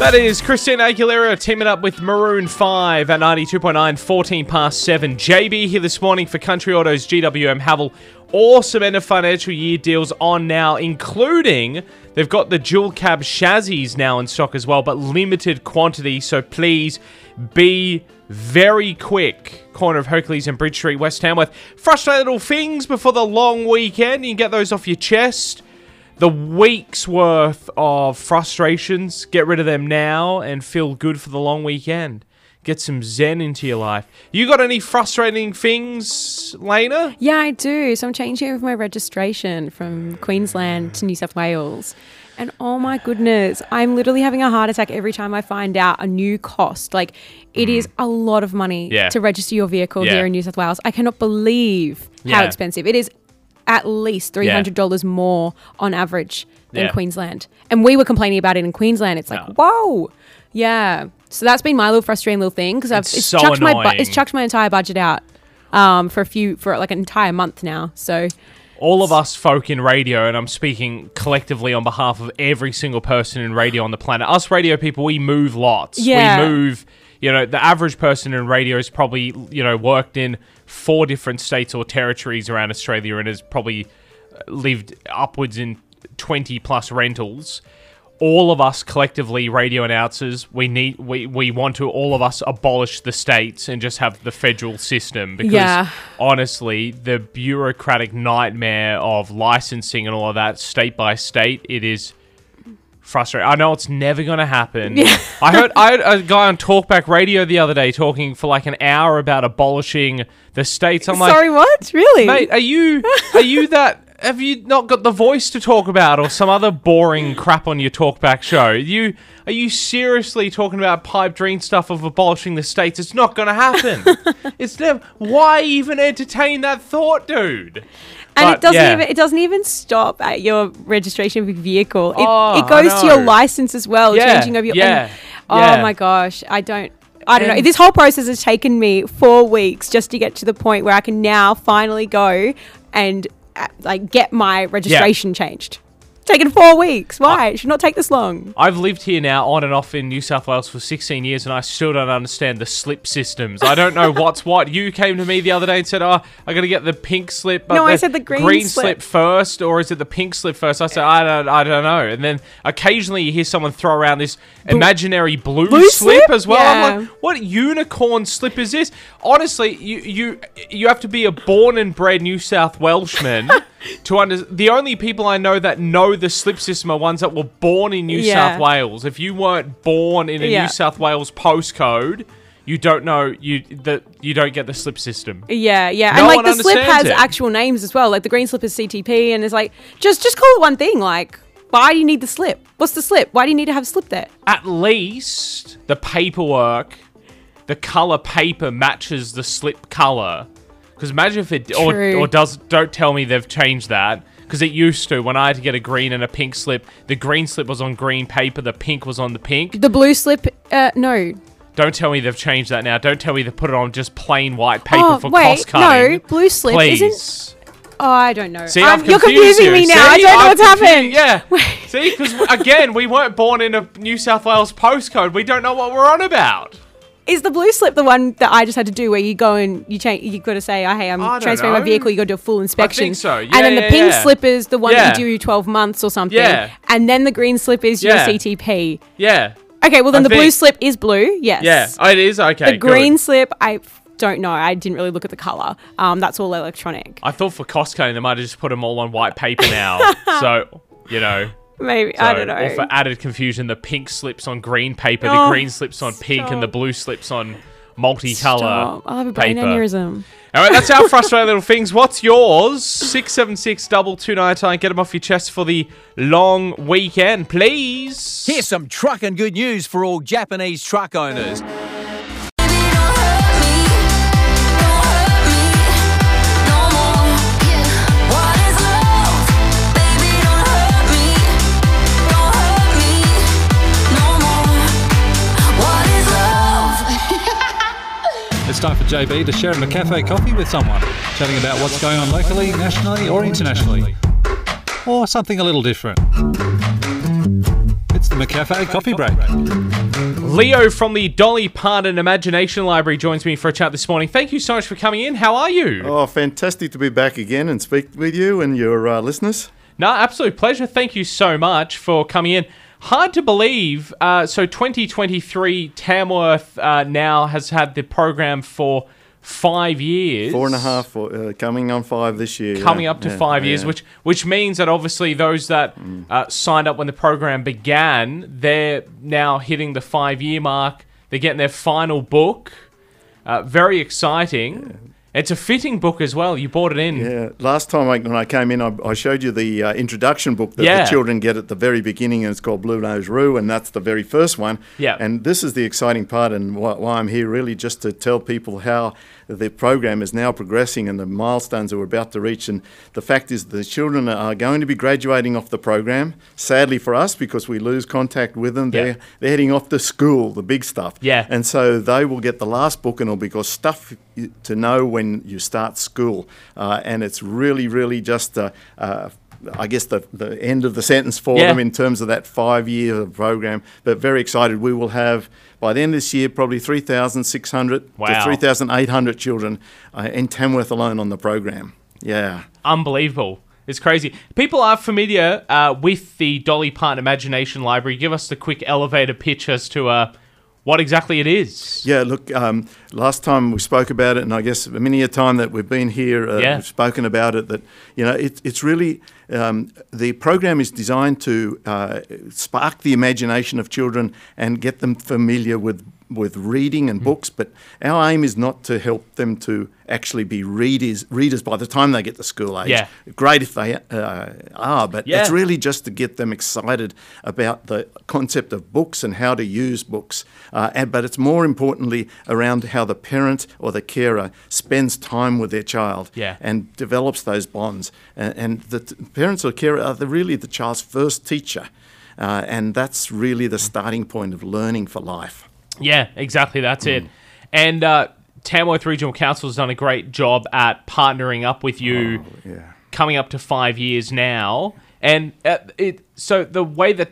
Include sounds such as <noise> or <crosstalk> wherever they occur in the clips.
That is Christina Aguilera teaming up with Maroon 5 at 92.9, 14 past 7. JB here this morning for Country Autos GWM Haval. Awesome end of financial year deals on now, including they've got the dual cab chassis now in stock as well, but limited quantity. So please be very quick. Corner of Hercules and Bridge Street, West Tamworth. Frustrated little things before the long weekend. You can get those off your chest the week's worth of frustrations, get rid of them now and feel good for the long weekend. Get some zen into your life. You got any frustrating things, Lena? Yeah, I do. So I'm changing over my registration from Queensland to New South Wales. And oh my goodness, I'm literally having a heart attack every time I find out a new cost. Like, it is a lot of money Mm. Yeah. to register your vehicle Yeah. here in New South Wales. I cannot believe Yeah. how expensive it is. At least three hundred dollars more on average than Yeah. Queensland, and we were complaining about it in Queensland. It's like, whoa, yeah. So that's been my little frustrating little thing because I've It's it's, so chucked my bu- it's chucked my entire budget out um, for a few for like an entire month now. So all of us folk in radio, and I'm speaking collectively on behalf of every single person in radio on the planet. Us radio people, we move lots. Yeah. We move. You know, the average person in radio has probably you know worked in four different states or territories around Australia, and has probably uh, lived upwards in twenty plus rentals. All of us collectively, radio announcers, we need we, we want to all of us abolish the states and just have the federal system because Yeah. honestly, the bureaucratic nightmare of licensing and all of that, state by state, it is frustrating. I know it's never going to happen. I heard I heard a guy on Talkback Radio the other day talking for like an hour about abolishing the states. I'm like, sorry, what? Really? mate, are you are you that? Have you not got the voice to talk about, or some other boring crap on your talkback show? You are you seriously talking about pipe dream stuff of abolishing the states? It's not going to happen. <laughs> it's never. Why even entertain that thought, dude? and But, it doesn't yeah. even it doesn't even stop at your registration of your vehicle. It, Oh, it goes to your license as well, Yeah, changing over your. yeah, and- oh yeah. my gosh, I don't. I don't know. This whole process has taken me four weeks just to get to the point where I can now finally go and Uh, like get my registration changed. Taken four weeks. Why? it should not take this long. I've lived here now on and off in New South Wales for 16 years and I still don't understand the slip systems. I don't know what's what. You came to me the other day and said, "Oh, I got to get the pink slip." but No, I said the green slip. first, or is it the pink slip first? I said, "I don't, I don't know." And then occasionally you hear someone throw around this imaginary blue, Blue slip, slip? as well. I'm Yeah. like, "What unicorn slip is this?" Honestly, you you you have to be a born and bred New South Welshman. <laughs> To under the only people I know that know the slip system are ones that were born in New Yeah. South Wales. If you weren't born in a Yeah. New South Wales postcode, you don't know you that you don't get the slip system. Yeah, yeah, No and like the slip has it. actual names as well. Like the green slip is CTP, and it's like just just call it one thing. Like, why do you need the slip? What's the slip? Why do you need to have slip there? At least the paperwork, the color paper matches the slip color. Because imagine if it or, True. or does don't tell me they've changed that. Because it used to when I had to get a green and a pink slip, the green slip was on green paper, the pink was on the pink. The blue slip, uh, no. Don't tell me they've changed that now. Don't tell me they put it on just plain white paper oh for wait, cost cutting. no, blue slip Please. isn't. Oh, I don't know. See, Um, you're confusing you. me now. I See, don't know I've what's happened. <laughs> Yeah. <laughs> See, because again, we weren't born in a New South Wales postcode. We don't know what we're on about. Is the blue slip the one that I just had to do where you go and you change? You got to say, "Oh, hey, I'm I transferring my vehicle." You got to do a full inspection. so. and then yeah, the pink yeah. slip is the one that you do 12 months or something. Yeah. And then the green slip is your Yeah. CTP. Yeah. Okay, well then I the blue slip is blue. Yes. Yeah. Oh, it is okay. the green good. slip, I don't know. I didn't really look at the color. Um, that's all electronic. I thought for cost cutting, they might have just put them all on white paper now. <laughs> so you know. Maybe I don't know. Or for added confusion, the pink slips on green paper, the Oh, green slips on pink, and the blue slips on multicolor Stop. I'll have a brain paper. aneurysm. All right, that's our frustrating little things. What's yours? Six seven six double two nine nine. Get them off your chest for the long weekend, please. Here's some trucking good news for all Japanese truck owners. It's time for JB to share in a cafe coffee with someone, chatting about what's going on locally, nationally, or internationally. Or something a little different. It's the McCafe coffee break. Leo from the Dolly Parton Imagination Library joins me for a chat this morning. Thank you so much for coming in. How are you? Oh, fantastic to be back again and speak with you and your uh, listeners. No, absolute pleasure. Thank you so much for coming in. Hard to believe. Uh, so, 2023, Tamworth uh, now has had the program for five years. Four and a half, uh, coming on five this year. Coming yeah, up to yeah, five years, yeah. which which means that obviously those that uh, signed up when the program began, they're now hitting the five year mark. They're getting their final book. Uh, very exciting. It's a fitting book as well. You bought it in. Yeah, last time I, when I came in, I, I showed you the uh, introduction book that Yeah. the children get at the very beginning, and it's called Blue Nose Roo, and that's the very first one. Yeah. And this is the exciting part, and why, why I'm here really just to tell people how the program is now progressing and the milestones that we're about to reach. And the fact is, the children are going to be graduating off the program. Sadly for us, because we lose contact with them, Yeah. they're they're heading off to school, the big stuff. Yeah. And so they will get the last book, and it'll be called Stuff to Know When You Start School. Uh, and it's really, really just, uh, uh, I guess, the, the end of the sentence for Yeah. them in terms of that five year program. But very excited. We will have, by the end of this year, probably 3,600 Wow. to 3,800 children uh, in Tamworth alone on the program. Yeah. Unbelievable. It's crazy. People are familiar uh, with the Dolly Parton Imagination Library. Give us the quick elevator pitch as to uh, what exactly it is. Yeah, look, um, last time we spoke about it, and I guess many a time that we've been here, uh, Yeah. we've spoken about it, that, you know, it, it's really, um, the program is designed to uh, spark the imagination of children and get them familiar with, with reading and books, but our aim is not to help them to actually be readers, readers by the time they get to school age. Yeah. Great if they uh, are, but Yeah. it's really just to get them excited about the concept of books and how to use books. Uh, and, but it's more importantly around how the parent or the carer spends time with their child Yeah. and develops those bonds. And, and the t- parents or carer are the, really the child's first teacher. Uh, and that's really the starting point of learning for life. Yeah, exactly. That's Mm. it. And uh, Tamworth Regional Council has done a great job at partnering up with you, Oh, yeah. coming up to five years now. And uh, it so the way that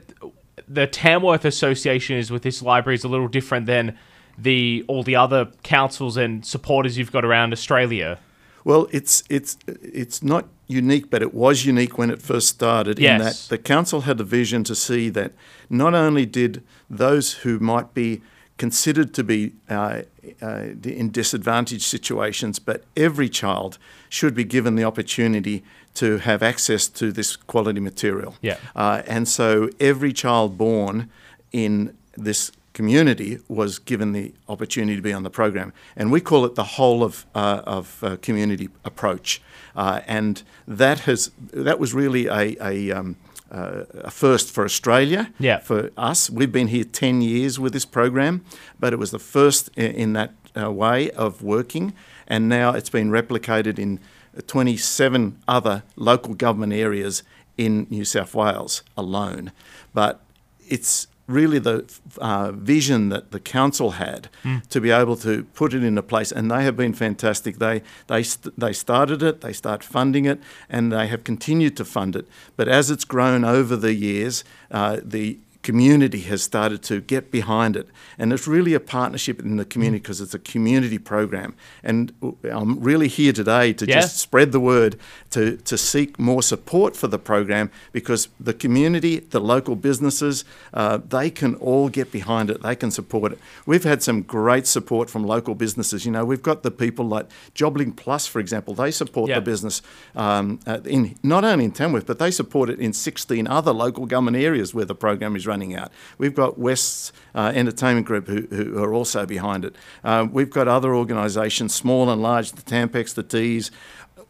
the Tamworth Association is with this library is a little different than the all the other councils and supporters you've got around Australia. Well, it's it's it's not unique, but it was unique when it first started. Yes. In that the council had a vision to see that not only did those who might be considered to be uh, uh, in disadvantaged situations, but every child should be given the opportunity to have access to this quality material. Yeah. Uh, and so every child born in this community was given the opportunity to be on the program. And we call it the whole of, uh, of uh, community approach. Uh, and that, has, that was really a, a, um, uh, a first for Australia, Yeah. for us. We've been here 10 years with this program, but it was the first in, in that uh, way of working. And now it's been replicated in 27 other local government areas in New South Wales alone. But it's really the uh, vision that the council had to be able to put it into place, and they have been fantastic. They they st- they started it, they start funding it, and they have continued to fund it. But as it's grown over the years, uh, the community has started to get behind it. And it's really a partnership in the community because it's a community program. And I'm really here today to Yeah. just spread the word, to, to seek more support for the program because the community, the local businesses, uh, they can all get behind it. They can support it. We've had some great support from local businesses. You know, we've got the people like Joblink Plus, for example, they support Yeah. the business um, uh, in not only in Tamworth, but they support it in 16 other local government areas where the program is running out. We've got West's uh, Entertainment Group who, who are also behind it. Uh, we've got other organisations, small and large, the Tampex, the Tees,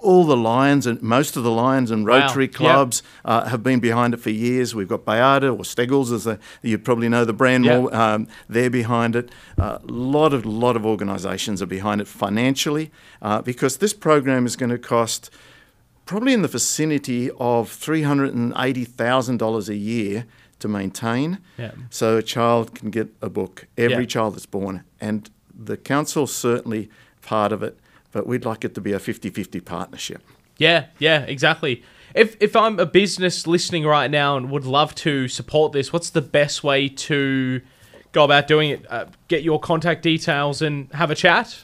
all the Lions and most of the Lions and Wow. Rotary Yep. clubs uh, have been behind it for years. We've got Baiada or Steggles, as a, you probably know the brand Yep. more. Um, they're behind it. A lot of lot of organisations are behind it financially uh, because this program is going to cost probably in the vicinity of three hundred and eighty thousand dollars a year to maintain. Yeah. So a child can get a book. Every Yeah. child that's born, and the council's certainly part of it. But we'd like it to be a 50-50 partnership. Yeah, yeah, exactly. If if I'm a business listening right now and would love to support this, what's the best way to go about doing it? Uh, get your contact details and have a chat.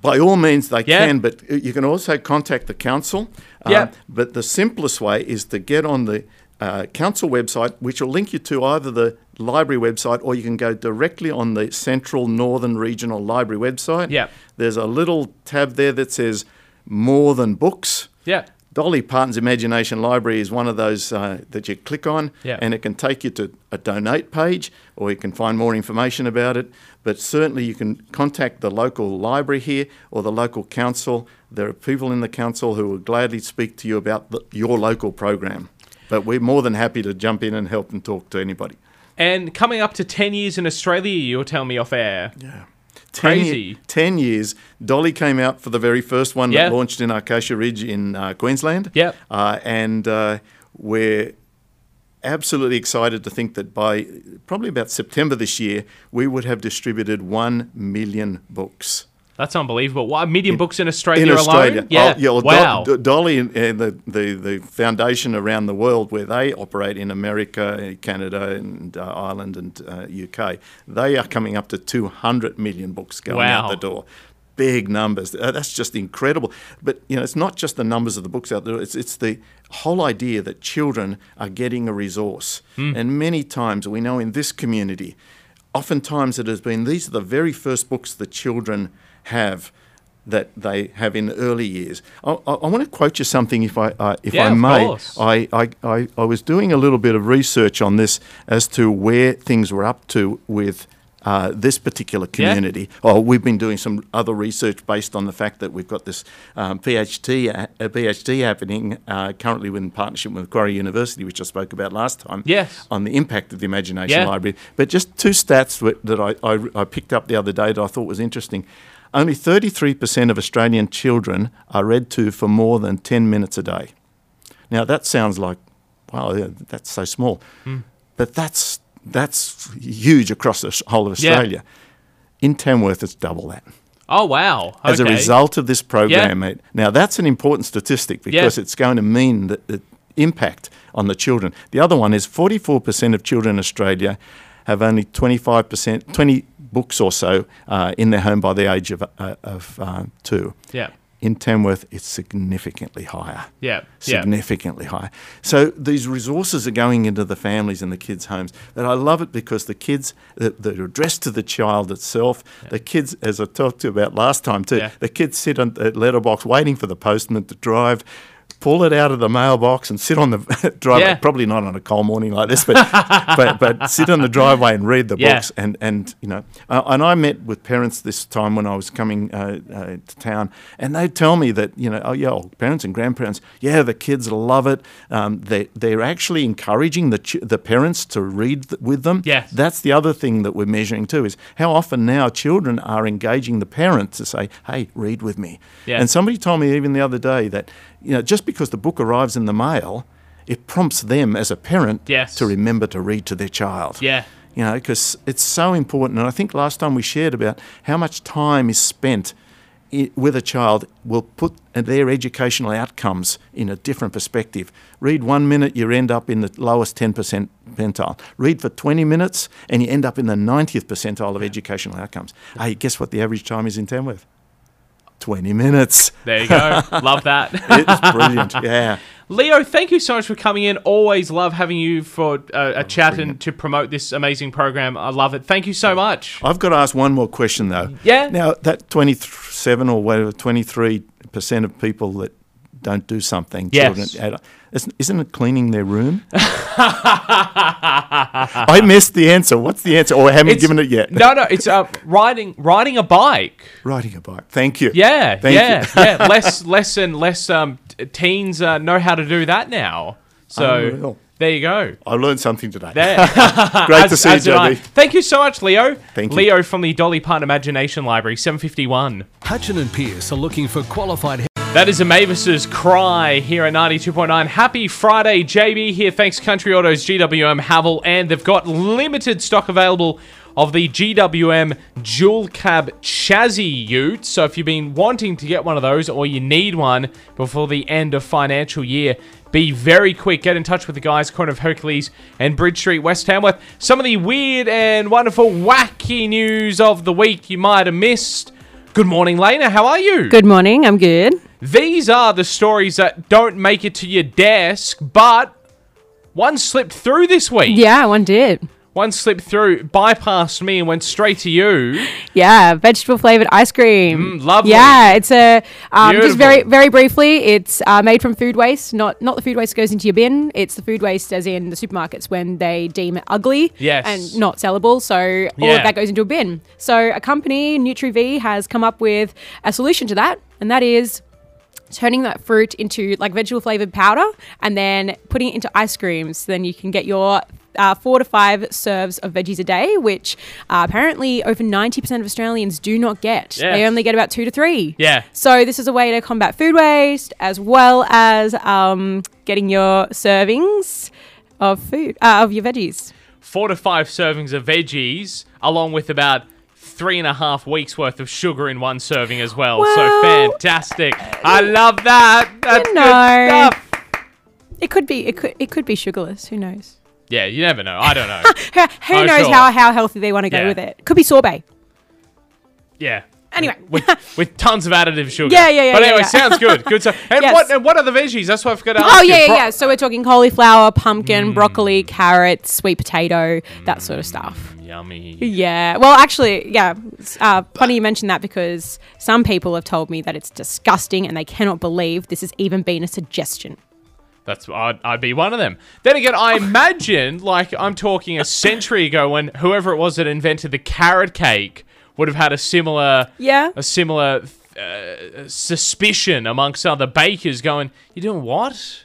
By all means, they Yeah. can, but you can also contact the council. Um, Yeah. But the simplest way is to get on the uh, council website, which will link you to either the library website or you can go directly on the Central Northern Regional Library website. Yeah. There's a little tab there that says More Than Books. Yeah. Dolly Parton's Imagination Library is one of those uh, that you click on, Yeah. and it can take you to a donate page, or you can find more information about it. But certainly, you can contact the local library here or the local council. There are people in the council who will gladly speak to you about the, your local program. But we're more than happy to jump in and help and talk to anybody. And coming up to 10 years in Australia, you were telling me off air. Yeah. Crazy. ye- 10 years. Dolly came out for the very first one Yeah. that launched in Acacia Ridge in uh, Queensland. Yep. Uh, and uh, we're absolutely excited to think that by probably about September this year, we would have distributed 1 million books. That's unbelievable. What, a million books in Australia in alone? Australia. Yeah. Oh, yeah well, wow. Do- Dolly and and the, the, the foundation around the world where they operate in America, Canada, and uh, Ireland and uh, UK, they are coming up to 200 million books going Wow. out the door. Big numbers. Uh, that's just incredible. But you know, it's not just the numbers of the books out there. It's it's the whole idea that children are getting a resource. Hmm. And many times we know in this community, oftentimes it has been these are the very first books the children have that they have in early years. I, I, I want to quote you something, if I, uh, if Yeah, I of may. course. I, I, I, I was doing a little bit of research on this as to where things were up to with uh, this particular community. Yeah. Oh, we've been doing some other research based on the fact that we've got this um, PhD, a, a PhD happening uh, currently in partnership with Macquarie University, which I spoke about last time Yes. on the impact of the Imagination Yeah. Library. But just two stats that- that I, I, I picked up the other day that I thought was interesting. Only 33% of Australian children are read to for more than 10 minutes a day. Now, that sounds like, wow, yeah, that's so small. Hmm. But that's, that's huge across the whole of Yeah. Australia. In Tamworth, it's double that oh, wow. as a result of this program. mate. Now, that's an important statistic because Yeah. it's going to mean that the impact on the children. The other one is 44% of children in Australia have only 25%, 20 books or so uh, in their home by the age of, uh, of uh, two. Yeah. In Tamworth, it's significantly higher. Yeah. Yeah. Significantly higher. So these resources are going into the families and the kids' homes. And I love it because the kids, that that are addressed to the child itself, the kids, as I talked to you about last time too, Yeah. the kids sit on the letterbox waiting for the postman to drive. Pull it out of the mailbox and sit on the <laughs> driveway. Yeah. Probably not on a cold morning like this, but <laughs> but, but sit on the driveway and read the Yeah. books. And and you know, uh, and I met with parents this time when I was coming uh, uh, to town, and they'd tell me that you know, oh yeah, oh, parents and grandparents, yeah, the kids love it. Um, they they're actually encouraging the ch- the parents to read th- with them. Yes. that's the other thing that we're measuring too is how often now children are engaging the parents to say, hey, read with me. Yeah. And somebody told me even the other day that you know just because the book arrives in the mail. It prompts them as a parent Yes. to remember to read to their child Yeah. you know, because it's so important. And I think last time we shared about how much time is spent with a child will put their educational outcomes in a different perspective. Read one minute, you end up in the lowest 10% percentile. Read for 20 minutes, and you end up in the 90th percentile of educational outcomes. Hey, guess what the average time is in Tamworth? 20 minutes. There you go. <laughs> Love that. It's brilliant. Yeah. Leo, thank you so much for coming in. Always love having you for uh, a chat and to promote this amazing program. I love it. Thank you so much. I've got to ask one more question though. Yeah. Now that twenty-seven or whatever, twenty-three percent of people that don't do something, Yes. children, isn't, isn't it cleaning their room? <laughs> I missed the answer. What's the answer? Or I haven't It's- given it yet. No, no, it's uh, riding riding a bike. Riding a bike. Thank you. Yeah, Thank yeah, you. yeah. <laughs> Less, less and less um, teens uh, know how to do that now. So Unreal. there you go. I learned something today. There. <laughs> Great to see you, as. JB. Thank you so much, Leo. Thank you. Leo from the Dolly Parton Imagination Library, 751. Hutchin and Pierce are looking for qualified That is a Mavis's cry here at 92.9. Happy Friday, JB here. Thanks, Country Autos, GWM, Haval, and they've got limited stock available of the GWM dual cab chassis ute. So if you've been wanting to get one of those or you need one before the end of financial year, Be very quick. Get in touch with the guys, corner of Hercules and Bridge Street, West Tamworth. Some of the weird and wonderful, wacky news of the week you might have missed. Good morning, Lena. How are you? Good morning. I'm good. These are the stories that don't make it to your desk, but one slipped through this week. Yeah, one did. One slipped through, bypassed me, and went straight to you. Yeah, vegetable flavored ice cream. Mm, lovely. Yeah, it's a um, just very very briefly. It's uh, made from food waste, not not the food waste that goes into your bin. It's the food waste as in the supermarkets when they deem it ugly Yes. and not sellable. So all Yeah. of that goes into a bin. So a company, NutriV, has come up with a solution to that, and that is turning that fruit into like vegetable flavored powder and then putting it into ice creams. Then you can get your uh, four to five serves of veggies a day, which uh, apparently over 90% of Australians do not get. Yes. They only get about two to three. Yeah. So this is a way to combat food waste as well as um, getting your servings of food, uh, of your veggies. Four to five servings of veggies, along with about three and a half weeks worth of sugar in one serving as well. so Well- fantastic. I love that. That's You good stuff. It could be, it could, it could be sugarless. Who knows? Yeah, you never know. I don't know. <laughs> Who, Oh, knows sure. how, how healthy they want to go Yeah. with it? Could be sorbet. Yeah. Anyway. with, with tons of additive sugar. Yeah, yeah, yeah, But anyway, yeah. sounds good. Good stuff. <laughs> And Yes. what and what are the veggies? That's what I forgot to ask Oh you. yeah, yeah, Bro- yeah. So we're talking cauliflower, pumpkin, Mm. broccoli, carrot, sweet potato, that sort of stuff. Yummy. Yeah. Well, actually, yeah. Uh, funny you mentioned that because some people have told me that it's disgusting and they cannot believe this has even been a suggestion. That's I'd, I'd be one of them. Then again, I imagine like I'm talking a century ago when whoever it was that invented the carrot cake would have had a similar Yeah. a similar uh, suspicion amongst other bakers going, "You're doing what?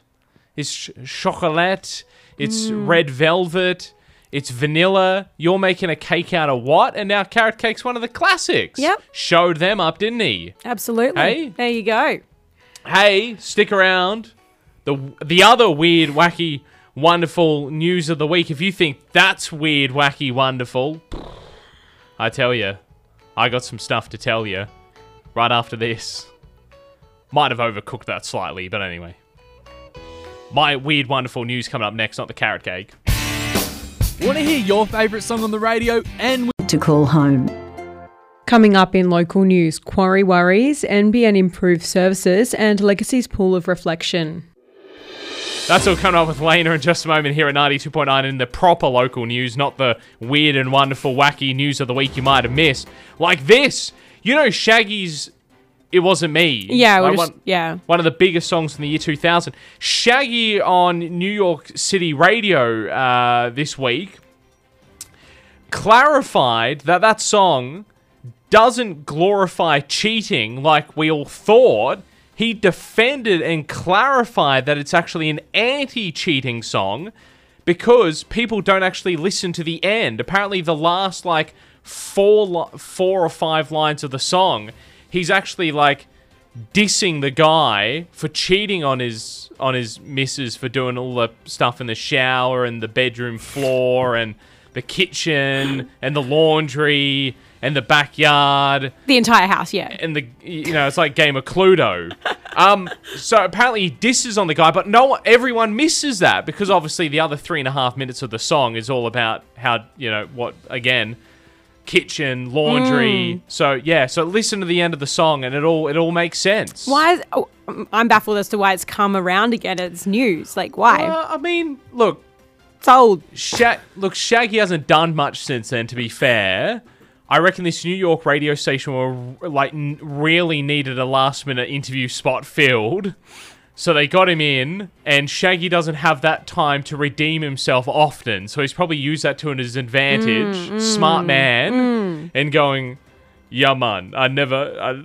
It's ch- chocolate, it's Mm. red velvet, it's vanilla. You're making a cake out of what?" And now carrot cake's one of the classics. Yep. Showed them up, didn't he? Absolutely. Hey? There you go. hey, stick around. The the other weird, wacky, wonderful news of the week. If you think that's weird, wacky, wonderful, I tell you, I got some stuff to tell you right after this. Might have overcooked that slightly, but anyway. My weird, wonderful news coming up next, not the carrot cake. Want to hear your favourite song on the radio and to call home. Coming up in local news, Quarry Worries, NBN improved services, and Legacy's pool of reflection. That's all coming up with Lena in just a moment here at 92.9 in the proper local news, not the weird and wonderful, wacky news of the week you might have missed. Like this. You know, Shaggy's It Wasn't Me. Yeah, Like just, one, yeah. one of the biggest songs in the year 2000. Shaggy on New York City radio uh, this week clarified that that song doesn't glorify cheating like we all thought. He defended and clarified that it's actually an anti cheating song because people don't actually listen to the end. Apparently, the last like four, four or five lines of the song, he's actually like dissing the guy for cheating on his on his missus for doing all the stuff in the shower and the bedroom floor and the kitchen and the laundry and the backyard The entire house, yeah. and the you know it's like game of Cluedo. Um, so apparently he disses on the guy, but no one, everyone misses that because obviously the other three and a half minutes of the song is all about how you know what again, kitchen, laundry. So yeah, so listen to the end of the song and it all it all makes sense. Why is, oh, I'm baffled as to why it's come around again It's news. Like, why? Uh, I mean, look, it's old. Sha- look, Shaggy hasn't done much since then. To be fair, I reckon this New York radio station were like n- really needed a last minute interview spot filled, so they got him in. And Shaggy doesn't have that time to redeem himself often, so he's probably used that to his advantage. Smart man, and going. Yeah, man. I never. I,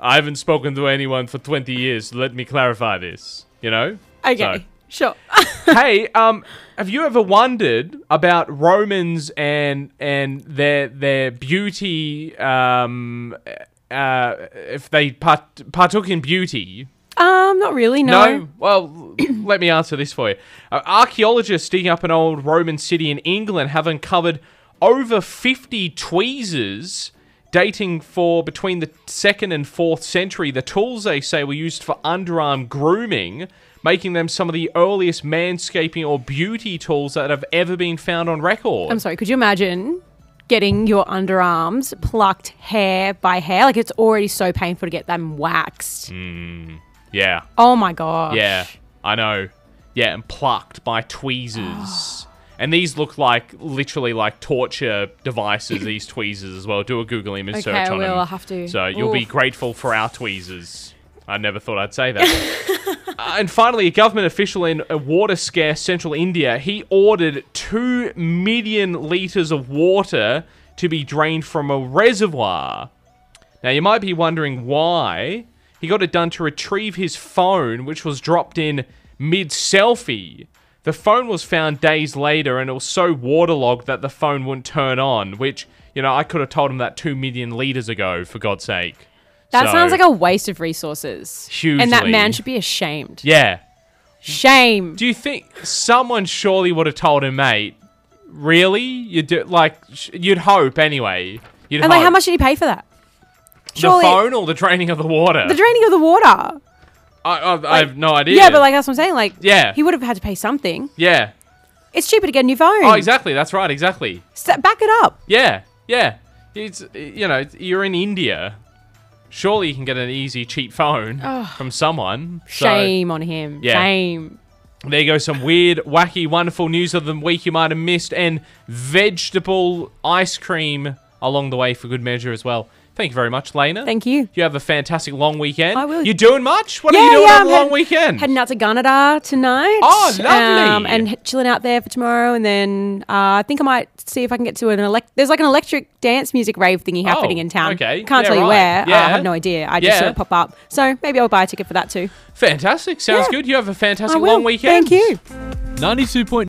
I haven't spoken to anyone for twenty years. Let me clarify this. You know. Okay, sure. <laughs> hey, um, have you ever wondered about Romans and and their their beauty? Um, uh, if they part, partook in beauty. Um, not really, no. Well, <clears throat> let me answer this for you. Uh, archaeologists digging up an old Roman city in England have uncovered over 50 tweezers dating for between the 2nd and 4th century. The tools they say were used for underarm grooming, making them some of the earliest manscaping or beauty tools that have ever been found on record. I'm sorry, could you imagine getting your underarms plucked hair by hair? Like it's already so painful to get them waxed. Yeah. Oh my gosh. Yeah, I know. Yeah, and plucked by tweezers. <gasps> and these look like literally like torture devices. <coughs> these tweezers as well. Do a Google image Okay, search I on will. them. I'll have to. So you'll be grateful for our tweezers. I never thought I'd say that. <laughs> Uh, and finally, a government official in a water scarce central India, he ordered two million liters of water to be drained from a reservoir. Now, you might be wondering why. He got it done to retrieve his phone, which was dropped in mid selfie. The phone was found days later and it was so waterlogged that the phone wouldn't turn on, which, you know, I could have told him that 2 million litres ago, for God's sake. That So- sounds like a waste of resources. And that man should be ashamed. Yeah. Shame. Do you think someone surely would have told him, mate? Really? You do like sh- you'd hope anyway. You'd and like, how much did he pay for that? The phone or the draining of the water? the draining of the water. I, I, I have no idea. Yeah, but like that's what I'm saying. Like, Yeah. he would have had to pay something. yeah. It's cheaper to get a new phone. Oh, exactly. That's right. Exactly. Back it up. Yeah. Yeah. It's you know you're in India. Surely you can get an easy, cheap phone from someone. So- Shame on him. Yeah. Shame. There you go, some weird, wacky, wonderful news of the week you might have missed, and vegetable ice cream along the way for good measure as well. Thank you very much, Lena. Thank you. You have a fantastic long weekend. I will. You doing much? What yeah, are you doing yeah, on I'm the long head- weekend? Heading out to Gunnedah tonight. Oh, lovely. Um, and chilling out there for tomorrow, and then uh, I think I might see if I can get to an elect. There's like an electric dance music rave thingy happening Oh, in town. okay. Can't Yeah, tell you right. where. Uh, Yeah. I have no idea. I just Yeah. saw it pop up. So maybe I'll buy a ticket for that too. Fantastic. Sounds Yeah. good. You have a fantastic will. long weekend. Thank you. 92.9